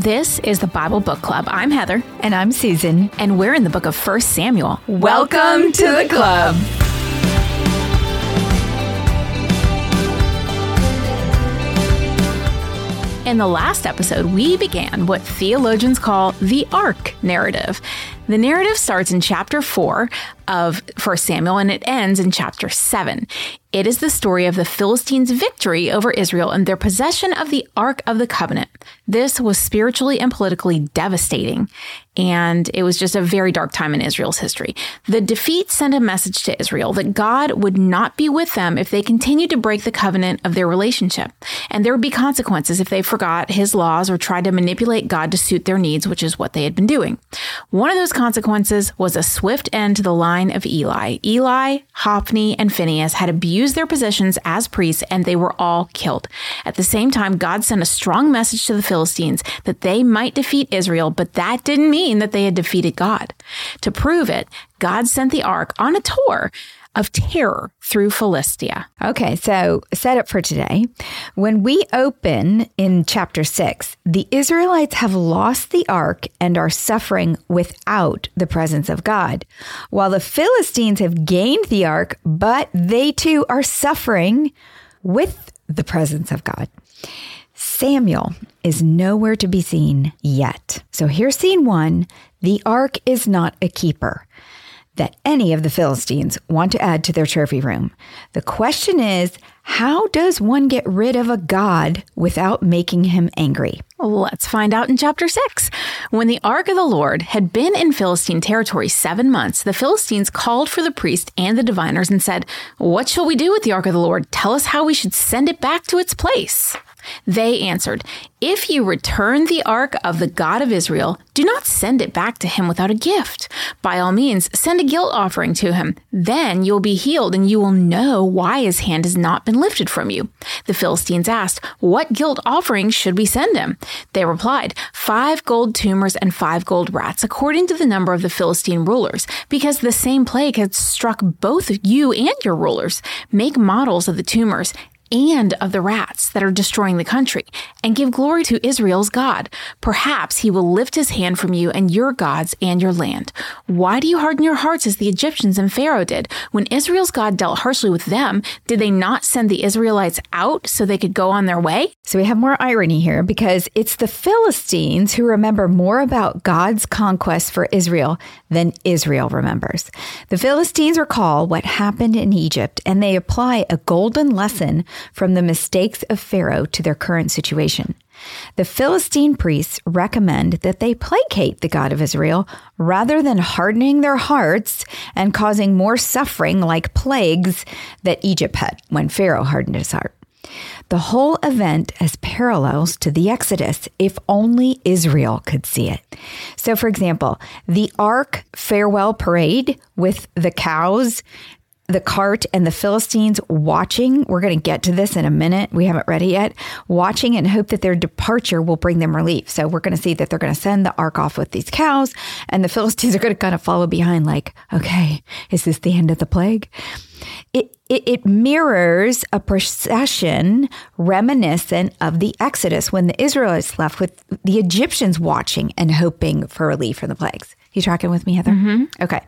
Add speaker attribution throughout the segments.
Speaker 1: This is the Bible Book Club. I'm Heather.
Speaker 2: And I'm Susan.
Speaker 1: And we're in the book of 1 Samuel.
Speaker 2: Welcome to the club.
Speaker 1: In the last episode, we began what theologians call the ark narrative. The narrative starts in chapter 4 of 1 Samuel and it ends in chapter 7. It is the story of the Philistines' victory over Israel and their possession of the Ark of the Covenant. This was spiritually and politically devastating, and it was just a very dark time in Israel's history. The defeat sent a message to Israel that God would not be with them if they continued to break the covenant of their relationship, and there would be consequences if they forgot his laws or tried to manipulate God to suit their needs, which is what they had been doing. One of those consequences was a swift end to the line of Eli. Eli, Hophni, and Phinehas had abused their positions as priests and they were all killed. At the same time, God sent a strong message to the Philistines that they might defeat Israel, but that didn't mean that they had defeated God. To prove it, God sent the ark on a tour of terror through Philistia.
Speaker 2: Okay, so set up for today. When we open in chapter 6, the Israelites have lost the ark and are suffering without the presence of God, while the Philistines have gained the ark, but they too are suffering with the presence of God. Samuel is nowhere to be seen yet. So here's scene one the ark is not a keeper that any of the Philistines want to add to their trophy room. The question is, how does one get rid of a god without making him angry?
Speaker 1: Let's find out in chapter 6. When the ark of the Lord had been in Philistine territory seven months, the Philistines called for the priest and the diviners and said, What shall we do with the ark of the Lord? Tell us how we should send it back to its place. They answered, If you return the ark of the God of Israel, do not send it back to him without a gift. By all means, send a guilt offering to him. Then you'll be healed and you will know why his hand has not been lifted from you. The Philistines asked, What guilt offering should we send him? They replied, Five gold tumors and five gold rats, according to the number of the Philistine rulers, because the same plague had struck both you and your rulers. Make models of the tumors and of the rats that are destroying the country, and give glory to Israel's God. Perhaps he will lift his hand from you and your gods and your land. Why do you harden your hearts as the Egyptians and Pharaoh did? When Israel's God dealt harshly with them, did they not send the Israelites out so they could go on their way?
Speaker 2: So we have more irony here because it's the Philistines who remember more about God's conquest for Israel than Israel remembers. The Philistines recall what happened in Egypt and they apply a golden lesson from the mistakes of Pharaoh to their current situation. The Philistine priests recommend that they placate the God of Israel rather than hardening their hearts and causing more suffering like plagues that Egypt had when Pharaoh hardened his heart. The whole event has parallels to the Exodus, if only Israel could see it. So, for example, the Ark farewell parade with the cows the cart and the Philistines watching. We're going to get to this in a minute. We haven't read it yet. Watching and hope that their departure will bring them relief. So we're going to see that they're going to send the ark off with these cows, and the Philistines are going to kind of follow behind, like, okay, is this the end of the plague? It, it, it mirrors a procession reminiscent of the Exodus when the Israelites left with the Egyptians watching and hoping for relief from the plagues. You tracking with me, Heather?
Speaker 1: Mm-hmm.
Speaker 2: Okay.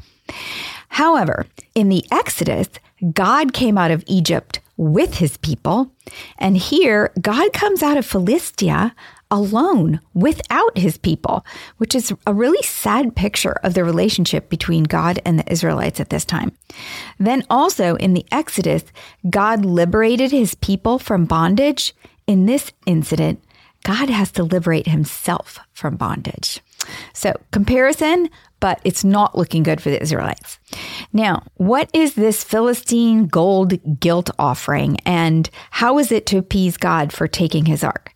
Speaker 2: However, in the Exodus, God came out of Egypt with his people. And here, God comes out of Philistia alone without his people, which is a really sad picture of the relationship between God and the Israelites at this time. Then also in the Exodus, God liberated his people from bondage. In this incident, God has to liberate himself from bondage. So, comparison but it's not looking good for the Israelites. Now, what is this Philistine gold guilt offering and how is it to appease God for taking his ark?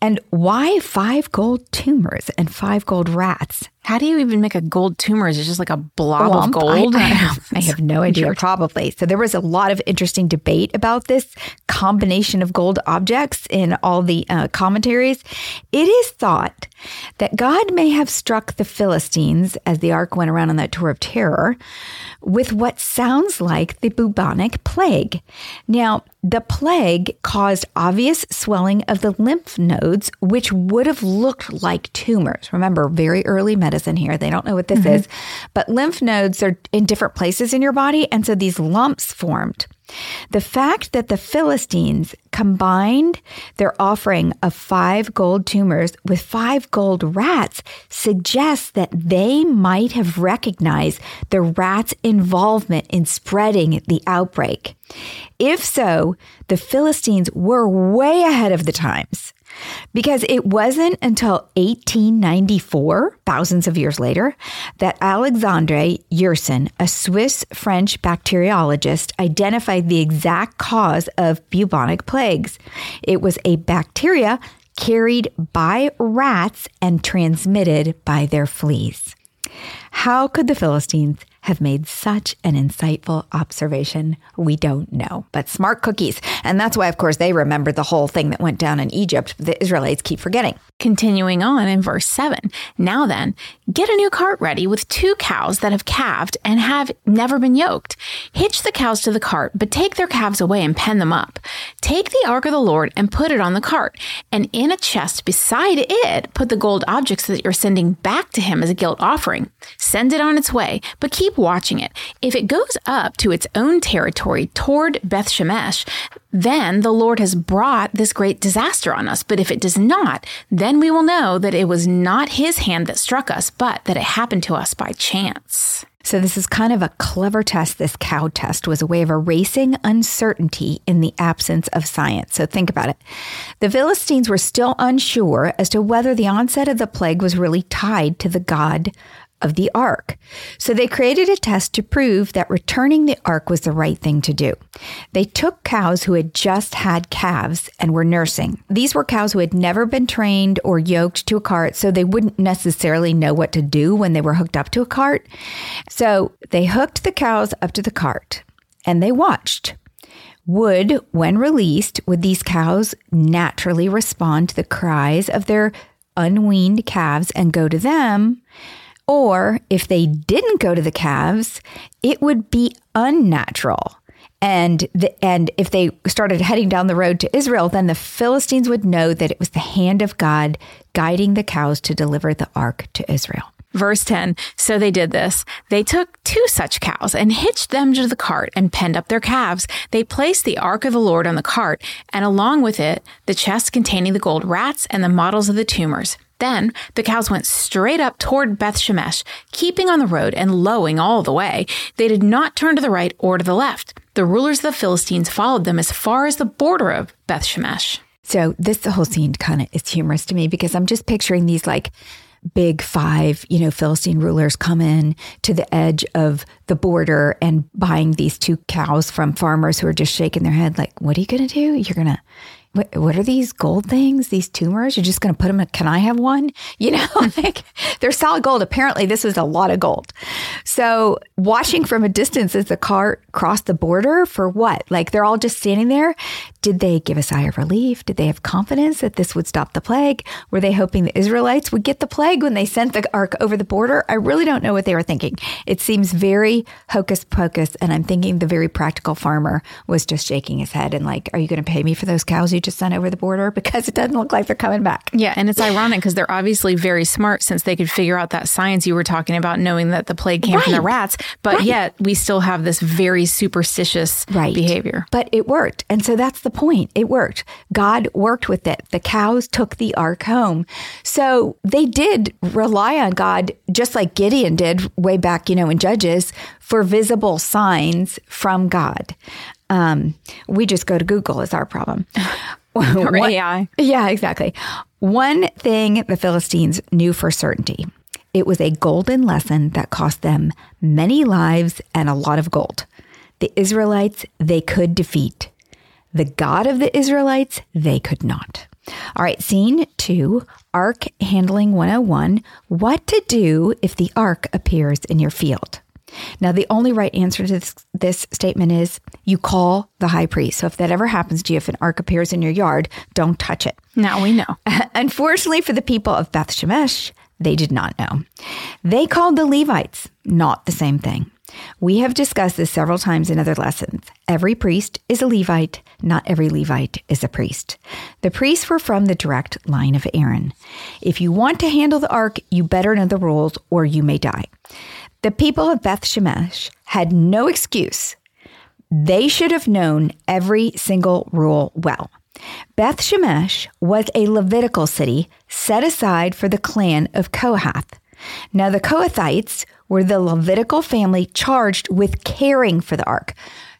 Speaker 2: And why five gold tumors and five gold rats?
Speaker 1: How do you even make a gold tumor? Is it just like a blob of gold?
Speaker 2: I, I, have, I have no idea,
Speaker 1: Sure.
Speaker 2: probably. So there was a lot of interesting debate about this combination of gold objects in all the uh, commentaries. It is thought that God may have struck the Philistines as the ark went around on that tour of terror with what sounds like the bubonic plague. Now, the plague caused obvious swelling of the lymph lymph nodes, which would have looked like tumors. Remember, very early medicine here. They don't know what this mm-hmm. is, but lymph nodes are in different places in your body. And so these lumps formed. The fact that the Philistines combined their offering of five gold tumors with five gold rats suggests that they might have recognized the rats' involvement in spreading the outbreak. If so, the Philistines were way ahead of the times. Because it wasn't until 1894, thousands of years later, that Alexandre Yersin, a Swiss French bacteriologist, identified the exact cause of bubonic plagues. It was a bacteria carried by rats and transmitted by their fleas. How could the Philistines have made such an insightful observation? We don't know, but smart cookies. And that's why, of course, they remember the whole thing that went down in Egypt. The Israelites keep forgetting.
Speaker 1: Continuing on in verse 7. Now then, get a new cart ready with two cows that have calved and have never been yoked. Hitch the cows to the cart, but take their calves away and pen them up. Take the ark of the Lord and put it on the cart, and in a chest beside it, put the gold objects that you're sending back to him as a guilt offering. Send it on its way, but keep watching it. If it goes up to its own territory toward Beth Shemesh, then the Lord has brought this great disaster on us. But if it does not, then we will know that it was not his hand that struck us, but that it happened to us by chance.
Speaker 2: So, this is kind of a clever test. This cow test was a way of erasing uncertainty in the absence of science. So, think about it. The Philistines were still unsure as to whether the onset of the plague was really tied to the God of the ark. So they created a test to prove that returning the ark was the right thing to do. They took cows who had just had calves and were nursing. These were cows who had never been trained or yoked to a cart, so they wouldn't necessarily know what to do when they were hooked up to a cart. So they hooked the cows up to the cart and they watched. Would, when released, would these cows naturally respond to the cries of their unweaned calves and go to them? Or if they didn't go to the calves, it would be unnatural. And the, and if they started heading down the road to Israel, then the Philistines would know that it was the hand of God guiding the cows to deliver the ark to Israel.
Speaker 1: Verse 10 So they did this. They took two such cows and hitched them to the cart and penned up their calves. They placed the ark of the Lord on the cart, and along with it, the chest containing the gold rats and the models of the tumors. Then the cows went straight up toward Beth Shemesh, keeping on the road and lowing all the way. They did not turn to the right or to the left. The rulers of the Philistines followed them as far as the border of Beth Shemesh.
Speaker 2: So this the whole scene kind of is humorous to me because I'm just picturing these like big five, you know, Philistine rulers come in to the edge of the border and buying these two cows from farmers who are just shaking their head like, what are you going to do? You're going to, what, what are these gold things? These tumors? You're just going to put them in, can I have one? You know, hmm. like they're solid gold. Apparently, this was a lot of gold. So, watching from a distance as the cart crossed the border for what? Like they're all just standing there. Did they give a sigh of relief? Did they have confidence that this would stop the plague? Were they hoping the Israelites would get the plague when they sent the ark over the border? I really don't know what they were thinking. It seems very hocus pocus. And I'm thinking the very practical farmer was just shaking his head and like, are you going to pay me for those cows you just sent over the border? Because it doesn't look like they're coming back.
Speaker 1: Yeah. And it's ironic because they're obviously very smart since they could figure out that science you were talking about, knowing that the plague came right. from the rats. But right. yet we still have this very superstitious right. behavior.
Speaker 2: But it worked. And so that's the point. It worked. God worked with it. The cows took the ark home. So they did rely on God, just like Gideon did way back, you know, in Judges, for visible signs from God. Um, we just go to Google is our problem.
Speaker 1: or AI.
Speaker 2: Yeah, exactly. One thing the Philistines knew for certainty it was a golden lesson that cost them many lives and a lot of gold. The Israelites they could defeat. The God of the Israelites, they could not. All right, scene two Ark Handling 101 What to do if the ark appears in your field. Now, the only right answer to this, this, statement is you call the high priest. So, if that ever happens to you, if an ark appears in your yard, don't touch it.
Speaker 1: Now we know.
Speaker 2: Unfortunately for the people of Beth Shemesh, they did not know. They called the Levites, not the same thing. We have discussed this several times in other lessons. Every priest is a Levite, not every Levite is a priest. The priests were from the direct line of Aaron. If you want to handle the ark, you better know the rules or you may die. The people of Beth Shemesh had no excuse. They should have known every single rule well. Beth Shemesh was a Levitical city set aside for the clan of Kohath. Now, the Kohathites were the Levitical family charged with caring for the ark.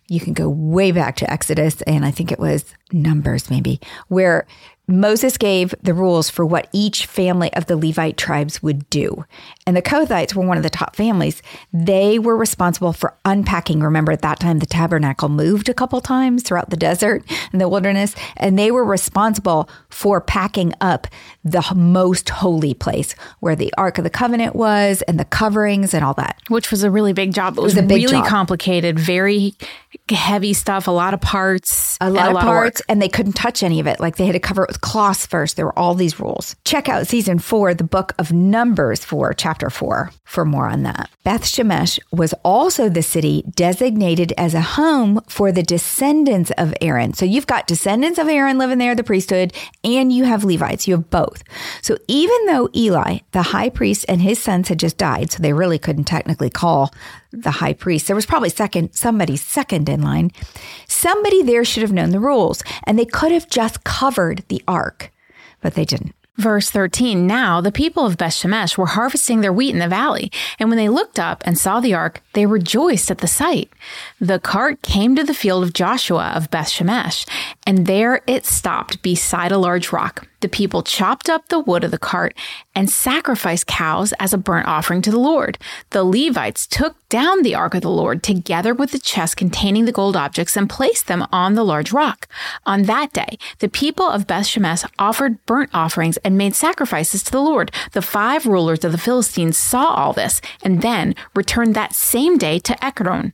Speaker 2: You can go way back to Exodus, and I think it was Numbers, maybe, where Moses gave the rules for what each family of the Levite tribes would do. And the Kohathites were one of the top families. They were responsible for unpacking. Remember, at that time, the tabernacle moved a couple times throughout the desert and the wilderness, and they were responsible for packing up the most holy place where the Ark of the Covenant was and the coverings and all that.
Speaker 1: Which was a really big job. It was, it was really job. complicated, very heavy stuff, a lot of parts.
Speaker 2: A lot, of, parts, of and they couldn't touch any of it. Like they had to cover it with cloths first. There were all these rules. Check out season four, the book of Numbers for chapter four, for more on that. Beth Shemesh was also the city designated as a home for the descendants of Aaron. So you've got descendants of Aaron living there, the priesthood, and you have Levites. You have both. So even though Eli, the high priest, and his sons had just died, so they really couldn't technically call the high priest. There was probably second somebody second in line. Somebody there should have known the rules and they could have just covered the ark, but they didn't.
Speaker 1: Verse 13 Now the people of Beth Shemesh were harvesting their wheat in the valley, and when they looked up and saw the ark, they rejoiced at the sight. The cart came to the field of Joshua of Beth Shemesh, and there it stopped beside a large rock the people chopped up the wood of the cart and sacrificed cows as a burnt offering to the Lord. The Levites took down the ark of the Lord together with the chest containing the gold objects and placed them on the large rock. On that day, the people of Beth Shemesh offered burnt offerings and made sacrifices to the Lord. The five rulers of the Philistines saw all this and then returned that same day to Ekron.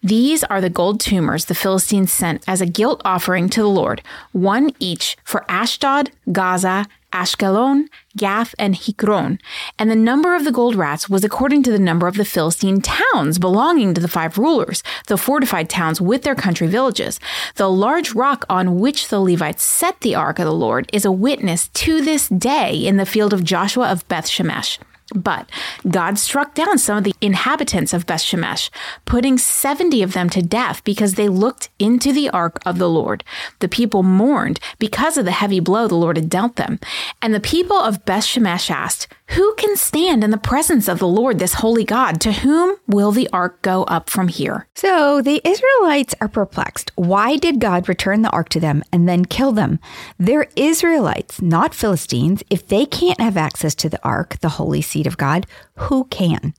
Speaker 1: These are the gold tumors the Philistines sent as a guilt offering to the Lord, one each for Ashdod, Gaza, Ashkelon, Gath, and Ekron. And the number of the gold rats was according to the number of the Philistine towns belonging to the five rulers, the fortified towns with their country villages. The large rock on which the Levites set the ark of the Lord is a witness to this day in the field of Joshua of Beth Shemesh. But God struck down some of the inhabitants of Beth Shemesh, putting 70 of them to death because they looked into the ark of the Lord. The people mourned because of the heavy blow the Lord had dealt them. And the people of Beth Shemesh asked, who can stand in the presence of the Lord, this holy God? To whom will the ark go up from here?
Speaker 2: So the Israelites are perplexed. Why did God return the ark to them and then kill them? They're Israelites, not Philistines. If they can't have access to the ark, the holy seat of God, who can?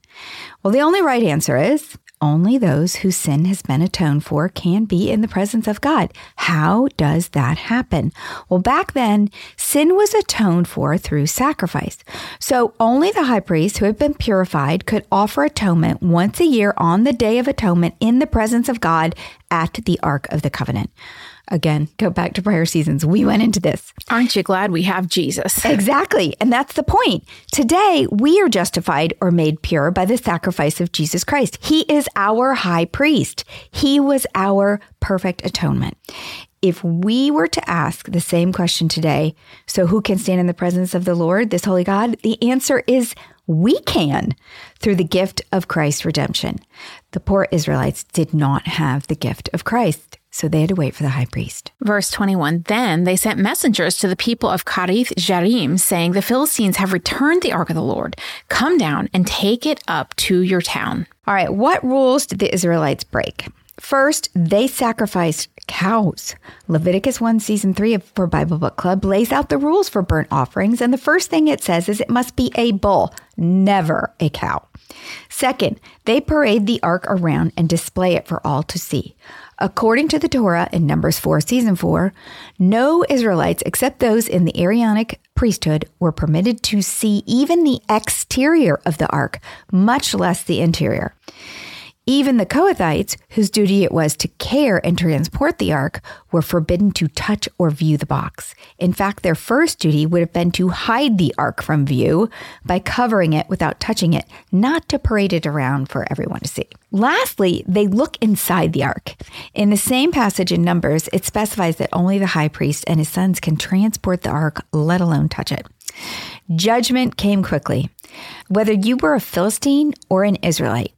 Speaker 2: Well, the only right answer is only those whose sin has been atoned for can be in the presence of God. How does that happen? Well, back then, sin was atoned for through sacrifice. So only the high priest who had been purified could offer atonement once a year on the Day of Atonement in the presence of God at the Ark of the Covenant. Again, go back to prior seasons. We went into this.
Speaker 1: Aren't you glad we have Jesus?
Speaker 2: Exactly. And that's the point. Today, we are justified or made pure by the sacrifice of Jesus Christ. He is our high priest, He was our perfect atonement. If we were to ask the same question today, so who can stand in the presence of the Lord, this holy God? The answer is we can through the gift of Christ's redemption. The poor Israelites did not have the gift of Christ. So they had to wait for the high priest.
Speaker 1: Verse 21 Then they sent messengers to the people of Kiriath Jearim, saying, The Philistines have returned the ark of the Lord. Come down and take it up to your town.
Speaker 2: All right, what rules did the Israelites break? First, they sacrificed cows. Leviticus 1, Season 3 for Bible Book Club lays out the rules for burnt offerings, and the first thing it says is it must be a bull, never a cow. Second, they parade the ark around and display it for all to see. According to the Torah in Numbers 4, season 4, no Israelites except those in the Aaronic priesthood were permitted to see even the exterior of the ark, much less the interior. Even the Kohathites, whose duty it was to care and transport the ark, were forbidden to touch or view the box. In fact, their first duty would have been to hide the ark from view by covering it without touching it, not to parade it around for everyone to see. Lastly, they look inside the ark. In the same passage in Numbers, it specifies that only the high priest and his sons can transport the ark, let alone touch it. Judgment came quickly. Whether you were a Philistine or an Israelite,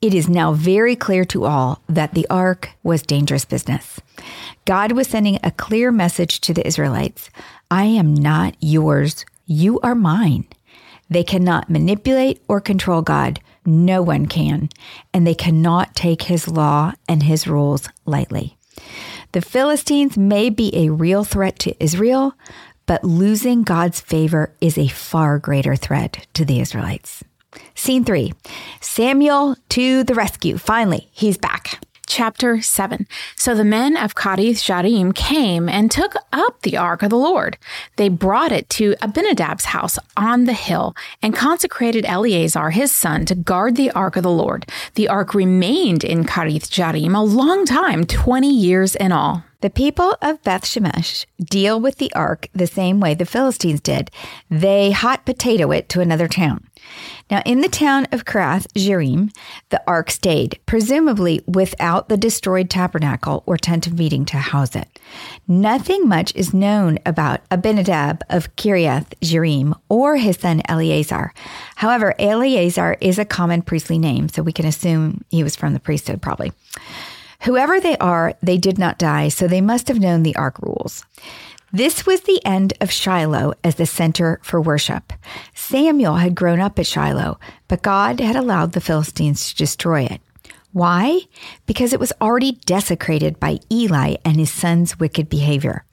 Speaker 2: it is now very clear to all that the ark was dangerous business. God was sending a clear message to the Israelites I am not yours, you are mine. They cannot manipulate or control God. No one can. And they cannot take his law and his rules lightly. The Philistines may be a real threat to Israel, but losing God's favor is a far greater threat to the Israelites. Scene three Samuel to the rescue. Finally, he's back.
Speaker 1: Chapter 7. So the men of Kiriath Jearim came and took up the ark of the Lord. They brought it to Abinadab's house on the hill and consecrated Eleazar his son to guard the ark of the Lord. The ark remained in Kiriath Jearim a long time, 20 years in all.
Speaker 2: The people of Beth Shemesh deal with the ark the same way the Philistines did. They hot potato it to another town. Now, in the town of Kiriath Jearim, the ark stayed, presumably without the destroyed tabernacle or tent of meeting to house it. Nothing much is known about Abinadab of Kiriath Jearim or his son Eleazar. However, Eleazar is a common priestly name, so we can assume he was from the priesthood probably. Whoever they are, they did not die, so they must have known the ark rules. This was the end of Shiloh as the center for worship. Samuel had grown up at Shiloh, but God had allowed the Philistines to destroy it. Why? Because it was already desecrated by Eli and his son's wicked behavior.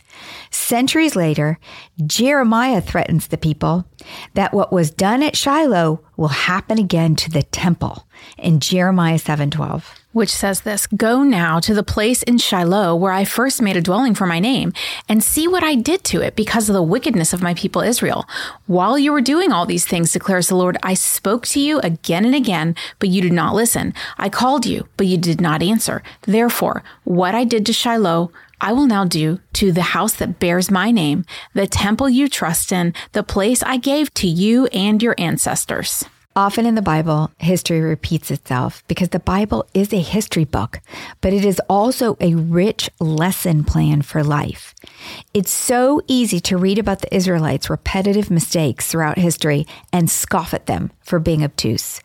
Speaker 2: Centuries later, Jeremiah threatens the people that what was done at Shiloh will happen again to the temple in Jeremiah 7:12
Speaker 1: which says this Go now to the place in Shiloh where I first made a dwelling for my name, and see what I did to it because of the wickedness of my people Israel. While you were doing all these things, declares the Lord, I spoke to you again and again, but you did not listen. I called you, but you did not answer. Therefore, what I did to Shiloh, I will now do to the house that bears my name, the temple you trust in, the place I gave to you and your ancestors.
Speaker 2: Often in the Bible, history repeats itself because the Bible is a history book, but it is also a rich lesson plan for life. It's so easy to read about the Israelites' repetitive mistakes throughout history and scoff at them for being obtuse.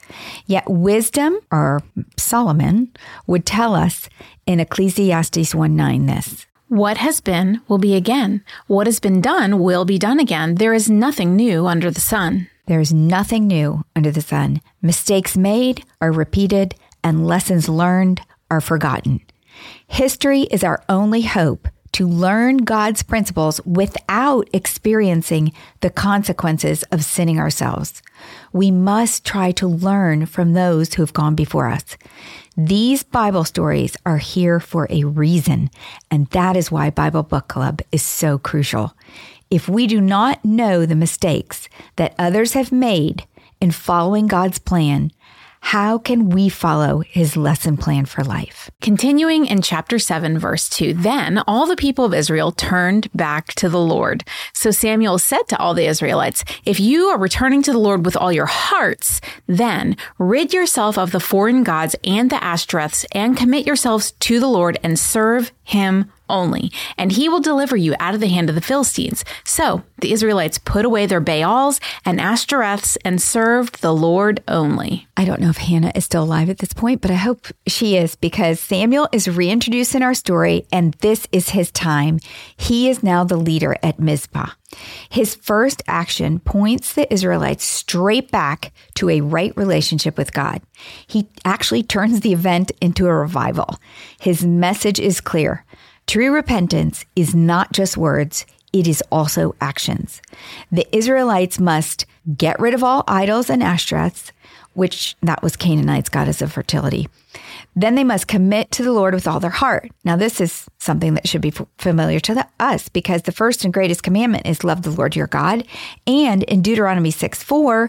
Speaker 2: Yet wisdom, or Solomon, would tell us in Ecclesiastes 1 9 this.
Speaker 1: What has been will be again. What has been done will be done again. There is nothing new under the sun.
Speaker 2: There is nothing new under the sun. Mistakes made are repeated, and lessons learned are forgotten. History is our only hope to learn God's principles without experiencing the consequences of sinning ourselves. We must try to learn from those who have gone before us. These Bible stories are here for a reason, and that is why Bible Book Club is so crucial. If we do not know the mistakes that others have made in following God's plan, how can we follow his lesson plan for life?
Speaker 1: Continuing in chapter 7, verse 2 Then all the people of Israel turned back to the Lord. So Samuel said to all the Israelites, If you are returning to the Lord with all your hearts, then rid yourself of the foreign gods and the Ashtoreths and commit yourselves to the Lord and serve him only, and he will deliver you out of the hand of the Philistines. So the Israelites put away their Baals and Ashtoreths and served the Lord only.
Speaker 2: I don't know if Hannah is still alive at this point, but I hope she is because Samuel is reintroduced in our story, and this is his time. He is now the leader at Mizpah. His first action points the Israelites straight back to a right relationship with God. He actually turns the event into a revival. His message is clear True repentance is not just words, it is also actions. The Israelites must get rid of all idols and Ashtoreths, which that was Canaanites' goddess of fertility. Then they must commit to the Lord with all their heart. Now, this is something that should be familiar to the, us because the first and greatest commandment is love the Lord your God. And in Deuteronomy 6 4,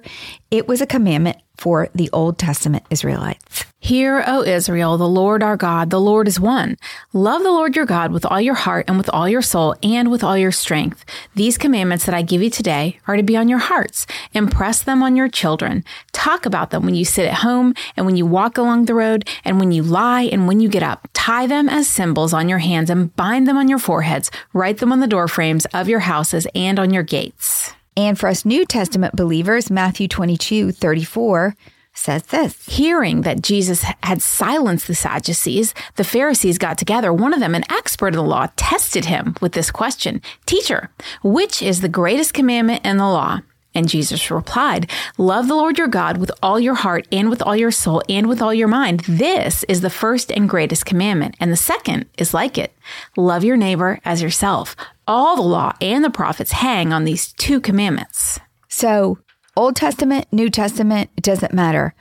Speaker 2: it was a commandment for the Old Testament Israelites.
Speaker 1: Hear, O Israel, the Lord our God, the Lord is one. Love the Lord your God with all your heart and with all your soul and with all your strength. These commandments that I give you today are to be on your hearts. Impress them on your children. Talk about them when you sit at home and when you walk along the road and when you lie and when you get up. Tie them as symbols on your hands and bind them on your foreheads. Write them on the doorframes of your houses and on your gates.
Speaker 2: And for us New Testament believers, Matthew 22, 34, says this
Speaker 1: Hearing that Jesus had silenced the Sadducees, the Pharisees got together. One of them, an expert in the law, tested him with this question Teacher, which is the greatest commandment in the law? And Jesus replied, Love the Lord your God with all your heart and with all your soul and with all your mind. This is the first and greatest commandment. And the second is like it love your neighbor as yourself. All the law and the prophets hang on these two commandments.
Speaker 2: So Old Testament, New Testament, it doesn't matter.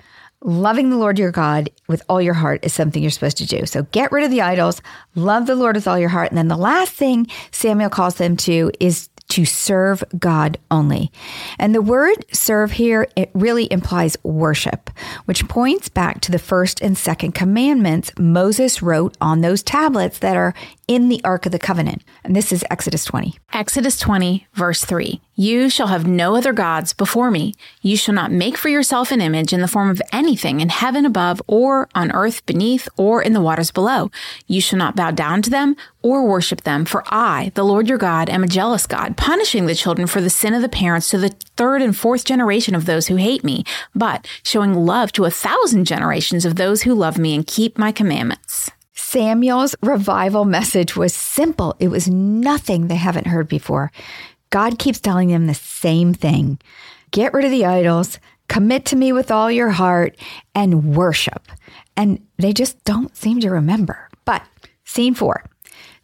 Speaker 2: Loving the Lord your God with all your heart is something you're supposed to do. So get rid of the idols, love the Lord with all your heart. And then the last thing Samuel calls them to is to serve God only. And the word serve here, it really implies worship, which points back to the first and second commandments Moses wrote on those tablets that are in the Ark of the Covenant. And this is Exodus 20.
Speaker 1: Exodus 20, verse 3. You shall have no other gods before me. You shall not make for yourself an image in the form of anything in heaven above, or on earth beneath, or in the waters below. You shall not bow down to them or worship them, for I, the Lord your God, am a jealous God, punishing the children for the sin of the parents to the third and fourth generation of those who hate me, but showing love to a thousand generations of those who love me and keep my commandments.
Speaker 2: Samuel's revival message was simple. It was nothing they haven't heard before. God keeps telling them the same thing get rid of the idols, commit to me with all your heart, and worship. And they just don't seem to remember. But scene four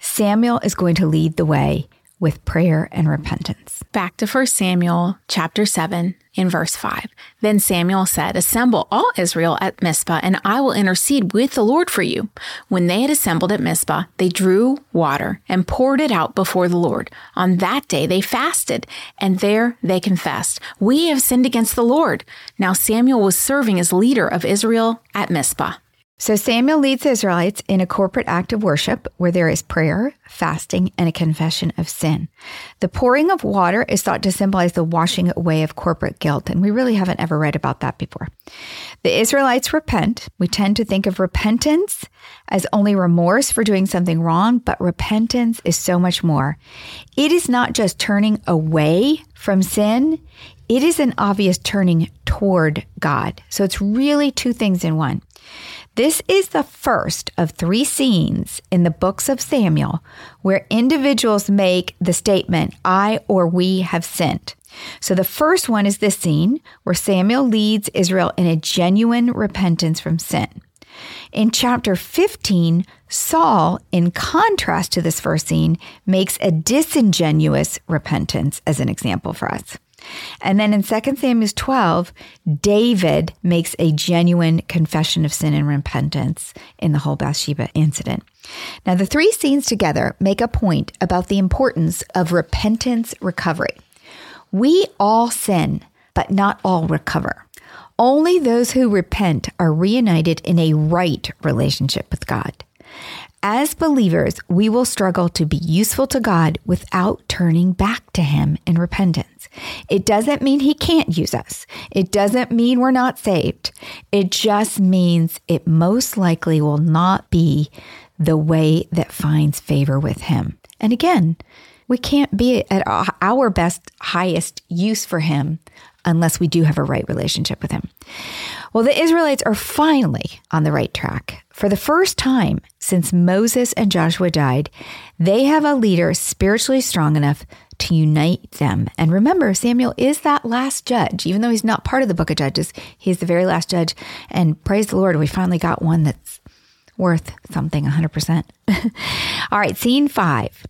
Speaker 2: Samuel is going to lead the way with prayer and repentance.
Speaker 1: Back to 1 Samuel chapter 7 in verse 5. Then Samuel said, Assemble all Israel at Mizpah, and I will intercede with the Lord for you. When they had assembled at Mizpah, they drew water and poured it out before the Lord. On that day they fasted, and there they confessed, We have sinned against the Lord. Now Samuel was serving as leader of Israel at Mizpah.
Speaker 2: So Samuel leads the Israelites in a corporate act of worship where there is prayer, fasting, and a confession of sin. The pouring of water is thought to symbolize the washing away of corporate guilt, and we really haven't ever read about that before. The Israelites repent. We tend to think of repentance as only remorse for doing something wrong, but repentance is so much more. It is not just turning away from sin, it is an obvious turning toward God. So it's really two things in one. This is the first of three scenes in the books of Samuel where individuals make the statement, I or we have sinned. So the first one is this scene where Samuel leads Israel in a genuine repentance from sin. In chapter 15, Saul, in contrast to this first scene, makes a disingenuous repentance as an example for us. And then in 2 Samuel 12, David makes a genuine confession of sin and repentance in the whole Bathsheba incident. Now, the three scenes together make a point about the importance of repentance recovery. We all sin, but not all recover. Only those who repent are reunited in a right relationship with God. As believers, we will struggle to be useful to God without turning back to Him in repentance. It doesn't mean He can't use us. It doesn't mean we're not saved. It just means it most likely will not be the way that finds favor with Him. And again, we can't be at our best, highest use for Him unless we do have a right relationship with Him. Well, the Israelites are finally on the right track. For the first time since Moses and Joshua died, they have a leader spiritually strong enough to unite them. And remember, Samuel is that last judge. Even though he's not part of the book of Judges, he's the very last judge. And praise the Lord, we finally got one that's worth something 100%. All right, scene five.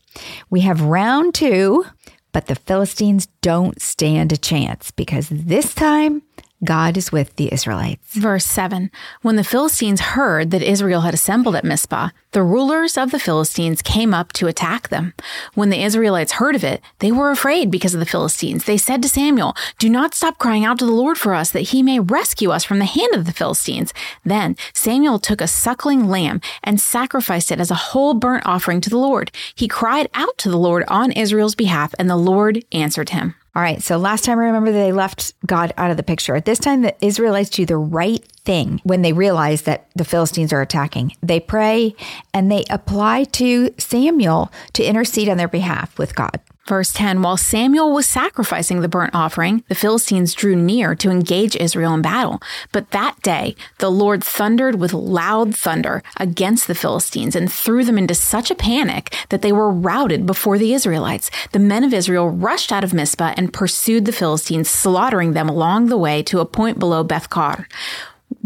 Speaker 2: We have round two, but the Philistines don't stand a chance because this time God is with the Israelites.
Speaker 1: Verse 7 When the Philistines heard that Israel had assembled at Mizpah, the rulers of the Philistines came up to attack them. When the Israelites heard of it, they were afraid because of the Philistines. They said to Samuel, Do not stop crying out to the Lord for us, that he may rescue us from the hand of the Philistines. Then Samuel took a suckling lamb and sacrificed it as a whole burnt offering to the Lord. He cried out to the Lord on Israel's behalf, and the Lord answered him.
Speaker 2: All right. So last time, I remember they left God out of the picture. At this time, the Israelites do the right thing when they realize that the Philistines are attacking. They pray and they apply to Samuel to intercede on their behalf with God.
Speaker 1: Verse 10 While Samuel was sacrificing the burnt offering, the Philistines drew near to engage Israel in battle. But that day, the Lord thundered with loud thunder against the Philistines and threw them into such a panic that they were routed before the Israelites. The men of Israel rushed out of Mizpah and pursued the Philistines, slaughtering them along the way to a point below Beth Kar.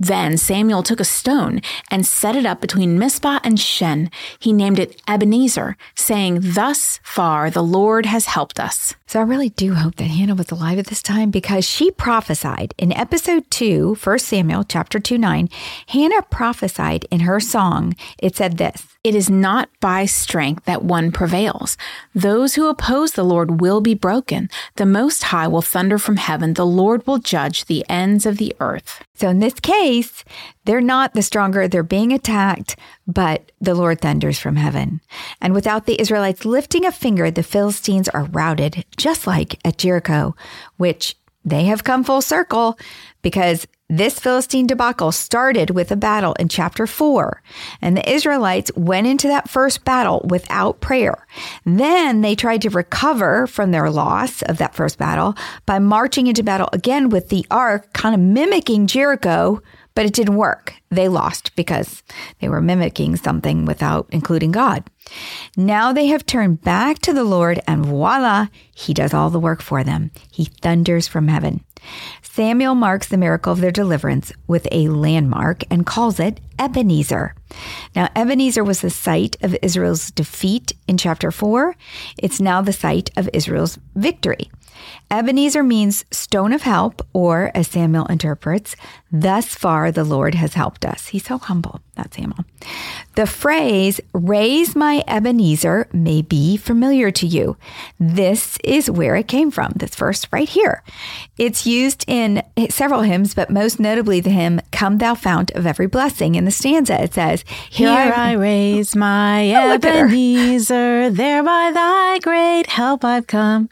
Speaker 1: Then Samuel took a stone and set it up between Mizpah and Shen. He named it Ebenezer, saying, Thus far the Lord has helped us.
Speaker 2: So I really do hope that Hannah was alive at this time because she prophesied in episode 2, 1 Samuel chapter 2 9. Hannah prophesied in her song. It said this
Speaker 1: it is not by strength that one prevails. Those who oppose the Lord will be broken. The Most High will thunder from heaven. The Lord will judge the ends of the earth.
Speaker 2: So in this case, they're not the stronger. They're being attacked, but the Lord thunders from heaven. And without the Israelites lifting a finger, the Philistines are routed, just like at Jericho, which they have come full circle because this Philistine debacle started with a battle in chapter 4, and the Israelites went into that first battle without prayer. Then they tried to recover from their loss of that first battle by marching into battle again with the ark, kind of mimicking Jericho, but it didn't work. They lost because they were mimicking something without including God. Now they have turned back to the Lord, and voila, He does all the work for them. He thunders from heaven. Samuel marks the miracle of their deliverance with a landmark and calls it Ebenezer. Now, Ebenezer was the site of Israel's defeat in chapter 4. It's now the site of Israel's victory. Ebenezer means stone of help, or as Samuel interprets, thus far the Lord has helped us. He's so humble, that Samuel. The phrase, raise my Ebenezer, may be familiar to you. This is where it came from, this verse right here. It's used in several hymns, but most notably the hymn, Come Thou Fount of Every Blessing. In the stanza, it says,
Speaker 1: Here, Here I raise my oh, Ebenezer, there by thy great help I've come.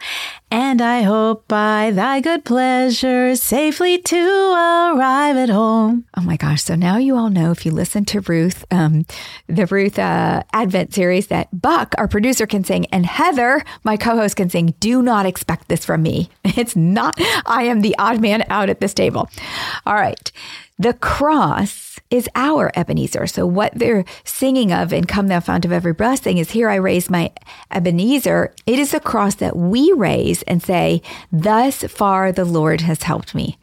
Speaker 1: And I hope by thy good pleasure safely to arrive at home.
Speaker 2: Oh my gosh. So now you all know if you listen to Ruth, um, the Ruth uh, Advent series, that Buck, our producer, can sing, and Heather, my co host, can sing, Do not expect this from me. It's not, I am the odd man out at this table. All right. The cross is our Ebenezer. So what they're singing of in Come Thou Fount of Every Blessing is here I raise my Ebenezer. It is a cross that we raise and say, thus far the Lord has helped me.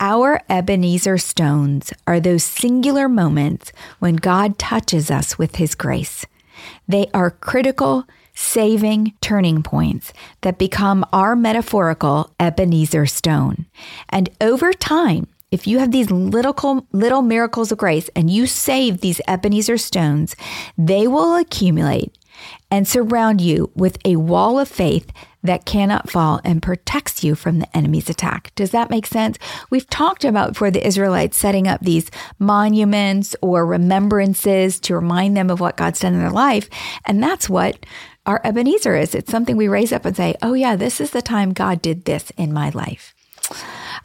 Speaker 2: Our Ebenezer stones are those singular moments when God touches us with his grace. They are critical, saving turning points that become our metaphorical Ebenezer stone. And over time, if you have these little, little miracles of grace and you save these Ebenezer stones, they will accumulate and surround you with a wall of faith that cannot fall and protects you from the enemy's attack. Does that make sense? We've talked about for the Israelites setting up these monuments or remembrances to remind them of what God's done in their life. And that's what our Ebenezer is. It's something we raise up and say, oh, yeah, this is the time God did this in my life.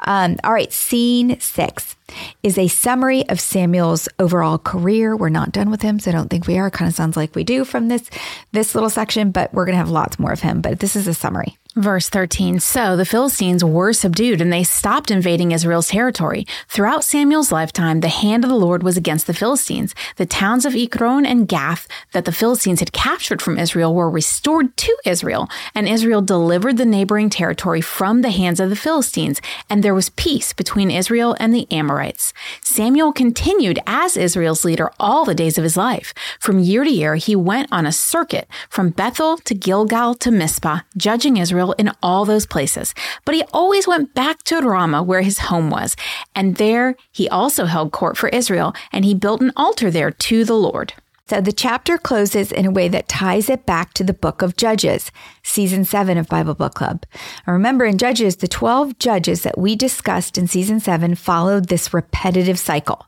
Speaker 2: Um, all right, scene six is a summary of Samuel's overall career. We're not done with him, so I don't think we are. Kind of sounds like we do from this this little section, but we're going to have lots more of him. But this is a summary.
Speaker 1: Verse 13 So the Philistines were subdued and they stopped invading Israel's territory. Throughout Samuel's lifetime, the hand of the Lord was against the Philistines. The towns of Ekron and Gath that the Philistines had captured from Israel were restored to Israel, and Israel delivered the neighboring territory from the hands of the Philistines, and there was peace between Israel and the Amorites. Samuel continued as Israel's leader all the days of his life. From year to year, he went on a circuit from Bethel to Gilgal to Mizpah, judging Israel Israel in all those places, but he always went back to Ramah where his home was. And there he also held court for Israel, and he built an altar there to the Lord.
Speaker 2: So the chapter closes in a way that ties it back to the book of Judges, season seven of Bible Book Club. remember in Judges, the 12 judges that we discussed in season seven followed this repetitive cycle.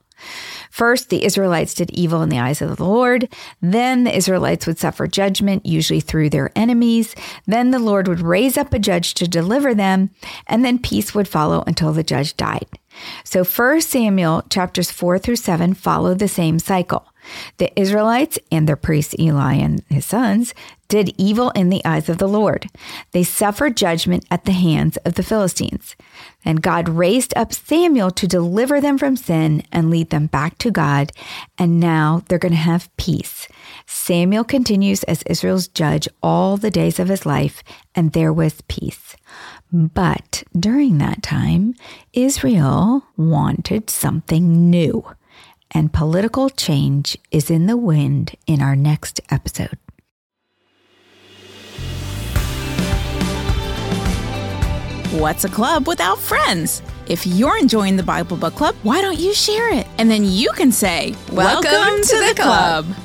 Speaker 2: First, the Israelites did evil in the eyes of the Lord. Then the Israelites would suffer judgment, usually through their enemies. Then the Lord would raise up a judge to deliver them, and then peace would follow until the judge died. So 1 Samuel chapters 4 through 7 follow the same cycle. The Israelites and their priest Eli and his sons did evil in the eyes of the Lord. They suffered judgment at the hands of the Philistines. And God raised up Samuel to deliver them from sin and lead them back to God. And now they're going to have peace. Samuel continues as Israel's judge all the days of his life, and there was peace. But during that time, Israel wanted something new. And political change is in the wind in our next episode.
Speaker 1: What's a club without friends? If you're enjoying the Bible Book Club, why don't you share it? And then you can say,
Speaker 2: Welcome, Welcome to, to, the, the club. club.